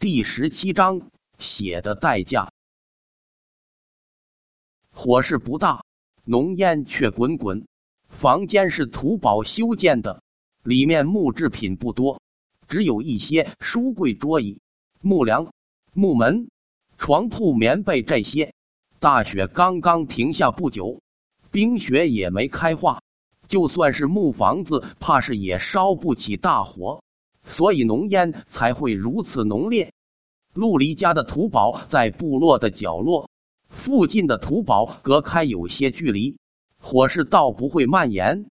第十七章血的代价。火势不大，浓烟却滚滚。房间是土堡修建的，里面木制品不多，只有一些书柜、桌椅、木梁、木门、床铺、棉被这些。大雪刚刚停下不久，冰雪也没开化，就算是木房子，怕是也烧不起大火。所以浓烟才会如此浓烈。陆离家的土堡在部落的角落，附近的土堡隔开有些距离，火势倒不会蔓延。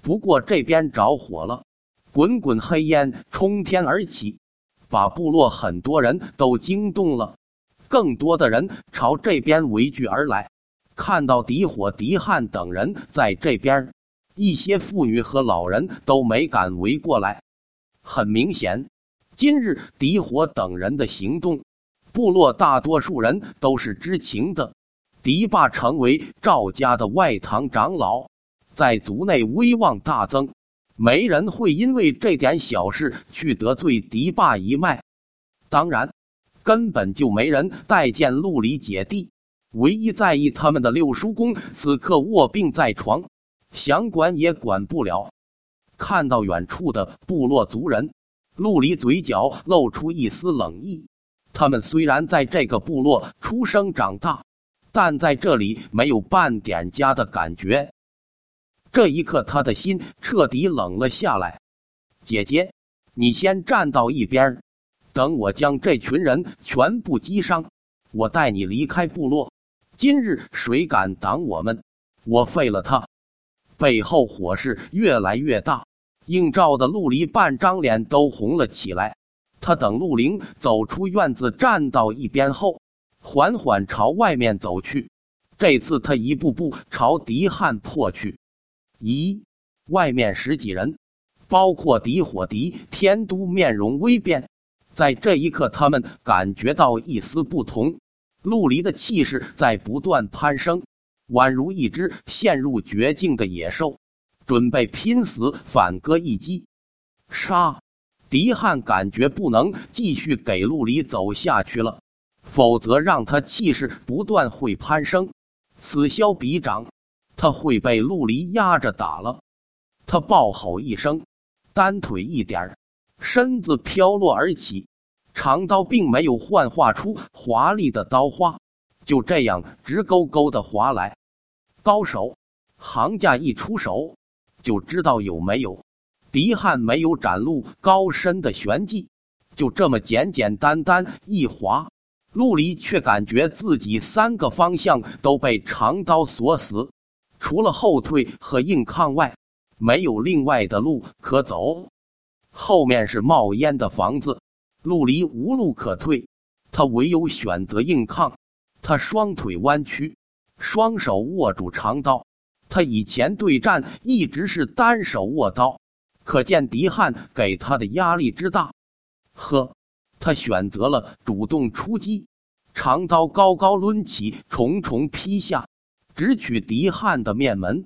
不过这边着火了，滚滚黑烟冲天而起，把部落很多人都惊动了。更多的人朝这边围聚而来，看到狄火、狄汉等人在这边，一些妇女和老人都没敢围过来。很明显，今日狄火等人的行动，部落大多数人都是知情的。狄霸成为赵家的外堂长老，在族内威望大增，没人会因为这点小事去得罪狄霸一脉。当然，根本就没人待见陆离姐弟。唯一在意他们的六叔公此刻卧病在床，想管也管不了。看到远处的部落族人，陆离嘴角露出一丝冷意。他们虽然在这个部落出生长大，但在这里没有半点家的感觉。这一刻，他的心彻底冷了下来。姐姐，你先站到一边，等我将这群人全部击伤，我带你离开部落。今日谁敢挡我们，我废了他！背后火势越来越大。映照的陆离半张脸都红了起来。他等陆凌走出院子，站到一边后，缓缓朝外面走去。这次他一步步朝狄汉破去。咦，外面十几人，包括狄火、狄天都，面容微变。在这一刻，他们感觉到一丝不同。陆离的气势在不断攀升，宛如一只陷入绝境的野兽。准备拼死反戈一击，杀！狄汉感觉不能继续给陆离走下去了，否则让他气势不断会攀升，此消彼长，他会被陆离压着打了。他暴吼一声，单腿一点，身子飘落而起，长刀并没有幻化出华丽的刀花，就这样直勾勾的划来。高手。行家一出手。就知道有没有。狄汉没有展露高深的玄技，就这么简简单单一划，陆离却感觉自己三个方向都被长刀锁死，除了后退和硬抗外，没有另外的路可走。后面是冒烟的房子，陆离无路可退，他唯有选择硬抗。他双腿弯曲，双手握住长刀。他以前对战一直是单手握刀，可见狄汉给他的压力之大。呵，他选择了主动出击，长刀高高抡起，重重劈下，直取狄汉的面门。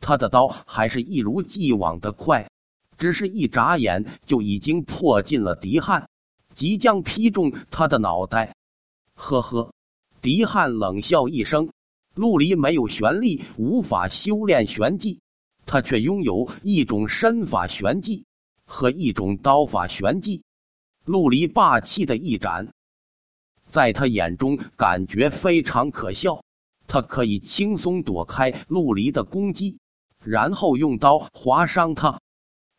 他的刀还是一如既往的快，只是一眨眼就已经破进了狄汉，即将劈中他的脑袋。呵呵，狄汉冷笑一声。陆离没有玄力，无法修炼玄技，他却拥有一种身法玄技和一种刀法玄技。陆离霸气的一斩，在他眼中感觉非常可笑。他可以轻松躲开陆离的攻击，然后用刀划伤他。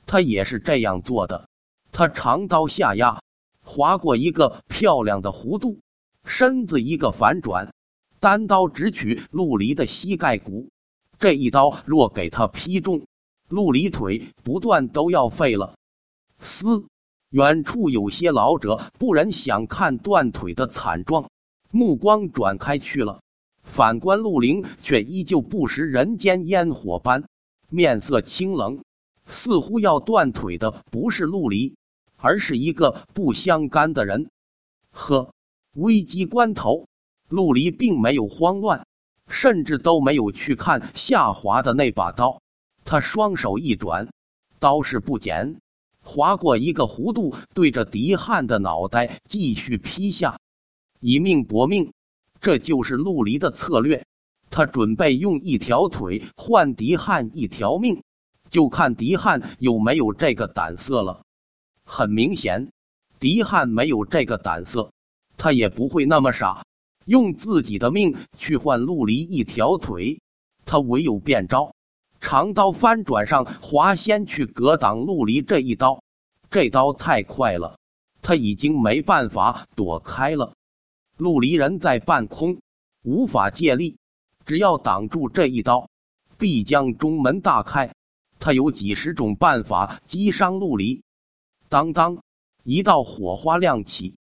他也是这样做的。他长刀下压，划过一个漂亮的弧度，身子一个反转。单刀直取陆离的膝盖骨，这一刀若给他劈中，陆离腿不断都要废了。嘶！远处有些老者不忍想看断腿的惨状，目光转开去了。反观陆凌，却依旧不食人间烟火般，面色清冷，似乎要断腿的不是陆离，而是一个不相干的人。呵，危机关头。陆离并没有慌乱，甚至都没有去看下滑的那把刀。他双手一转，刀势不减，划过一个弧度，对着狄汉的脑袋继续劈下，以命搏命。这就是陆离的策略。他准备用一条腿换狄汉一条命，就看狄汉有没有这个胆色了。很明显，狄汉没有这个胆色，他也不会那么傻，用自己的命去换陆离一条腿。他唯有变招。长刀翻转上滑，先去格挡陆离这一刀。这刀太快了，他已经没办法躲开了。陆离人在半空，无法借力，只要挡住这一刀，必将中门大开。他有几十种办法击伤陆离。当当，一道火花亮起，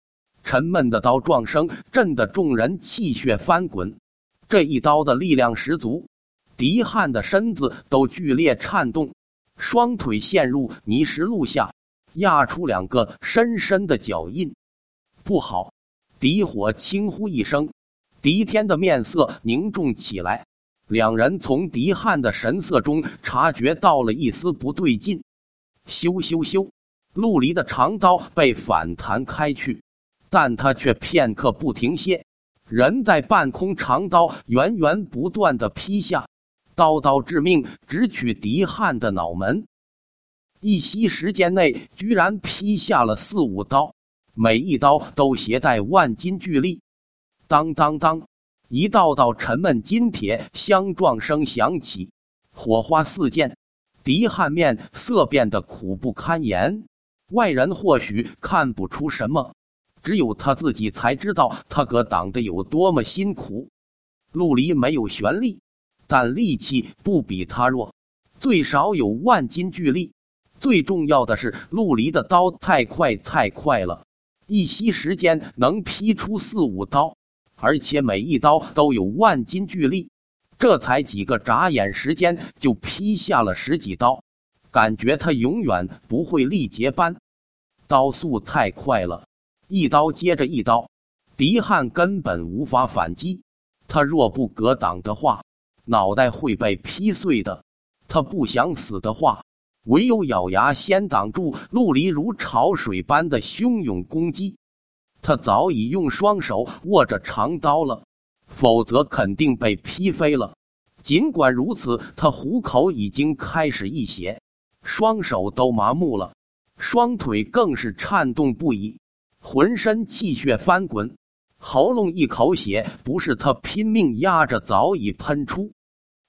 沉闷的刀撞声震得众人气血翻滚。这一刀的力量十足。狄汉的身子都剧烈颤动，双腿陷入泥石路下，压出两个深深的脚印。不好！狄火轻呼一声，狄天的面色凝重起来。两人从狄汉的神色中察觉到了一丝不对劲。咻咻咻！陆离的长刀被反弹开去，但他却片刻不停歇，人在半空，长刀源源不断的劈下。刀刀致命，直取狄汉的脑门。一息时间内，居然劈下了四五刀，每一刀都携带万斤巨力。当当当，一道道沉闷金铁相撞声响起，火花四溅。狄汉面色变得苦不堪言，外人或许看不出什么，只有他自己才知道他哥挡的有多么辛苦。陆离没有玄力。但力气不比他弱，最少有万斤巨力。最重要的是，陆离的刀太快太快了，一息时间能劈出四五刀，而且每一刀都有万斤巨力。这才几个眨眼时间，就劈下了十几刀，感觉他永远不会力竭般。刀速太快了，一刀接着一刀，狄汉根本无法反击。他若不格挡的话，脑袋会被劈碎的。他不想死的话，唯有咬牙先挡住陆离如潮水般的汹涌攻击。他早已用双手握着长刀了，否则肯定被劈飞了。尽管如此，他虎口已经开始溢血，双手都麻木了，双腿更是颤动不已，浑身气血翻滚，喉咙一口血不是他拼命压着，早已喷出。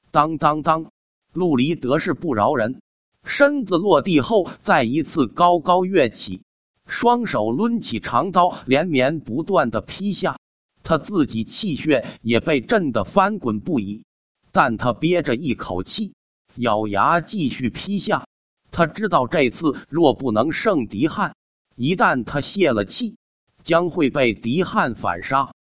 当当当！陆离得势不饶人，身子落地后再一次高高跃起，双手抡起长刀，连绵不断的劈下。他自己气血也被震得翻滚不已，但他憋着一口气，咬牙继续劈下。他知道这次若不能胜敌汉，一旦他泄了气，将会被狄汉反杀。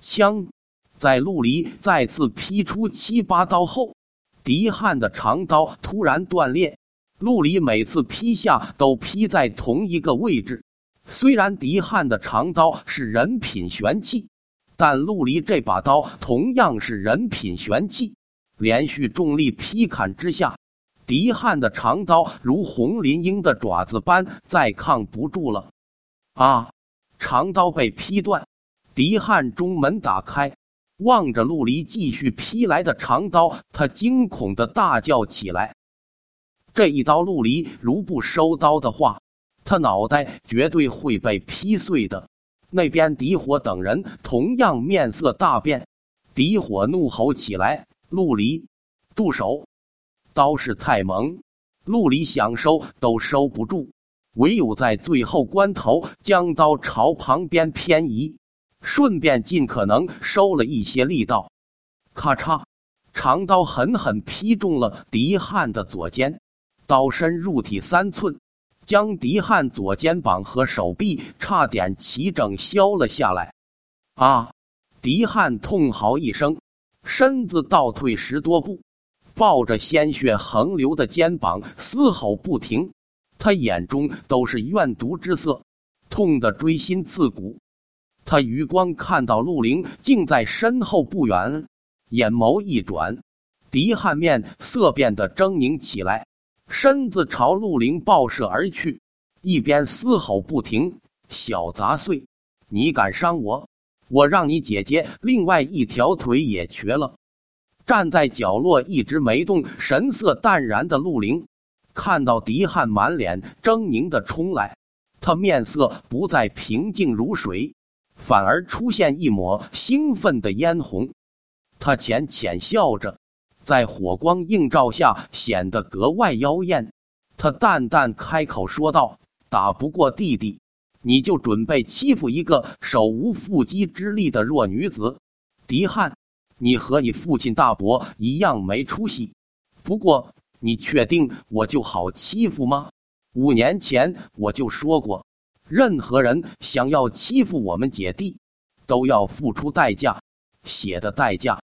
枪。在陆离再次劈出七八刀后，狄汉的长刀突然断裂。陆离每次劈下都劈在同一个位置。虽然狄汉的长刀是人品玄器，但陆离这把刀同样是人品玄器。连续重力劈砍之下，狄汉的长刀如红林鹰的爪子般再抗不住了。啊！长刀被劈断，狄汉中门打开。望着陆离继续劈来的长刀，他惊恐的大叫起来：“这一刀，陆离如不收刀的话，他脑袋绝对会被劈碎的。”那边狄火等人同样面色大变，狄火怒吼起来：“陆离，住手！刀势太猛，陆离想收都收不住，唯有在最后关头将刀朝旁边偏移。”顺便尽可能收了一些力道，咔嚓，长刀狠狠劈中了狄汉的左肩，刀身入体三寸，将狄汉左肩膀和手臂差点齐整削了下来。啊！狄汉痛嚎一声，身子倒退十多步，抱着鲜血横流的肩膀嘶吼不停，他眼中都是怨毒之色，痛得锥心刺骨。他余光看到陆凌竟在身后不远，眼眸一转，狄汉面色变得狰狞起来，身子朝陆凌爆射而去。一边嘶吼不停：“小杂碎，你敢伤我，我让你姐姐另外一条腿也瘸了！”站在角落一直没动、神色淡然的陆凌，看到狄汉满脸狰狞的冲来，他面色不再平静如水，反而出现一抹兴奋的嫣红。他浅浅笑着，在火光映照下显得格外妖艳。他淡淡开口说道：“打不过弟弟，你就准备欺负一个手无缚鸡之力的弱女子？狄汉。”你和你父亲大伯一样没出息。不过，你确定我就好欺负吗？五年前我就说过，任何人想要欺负我们姐弟，都要付出代价，血的代价。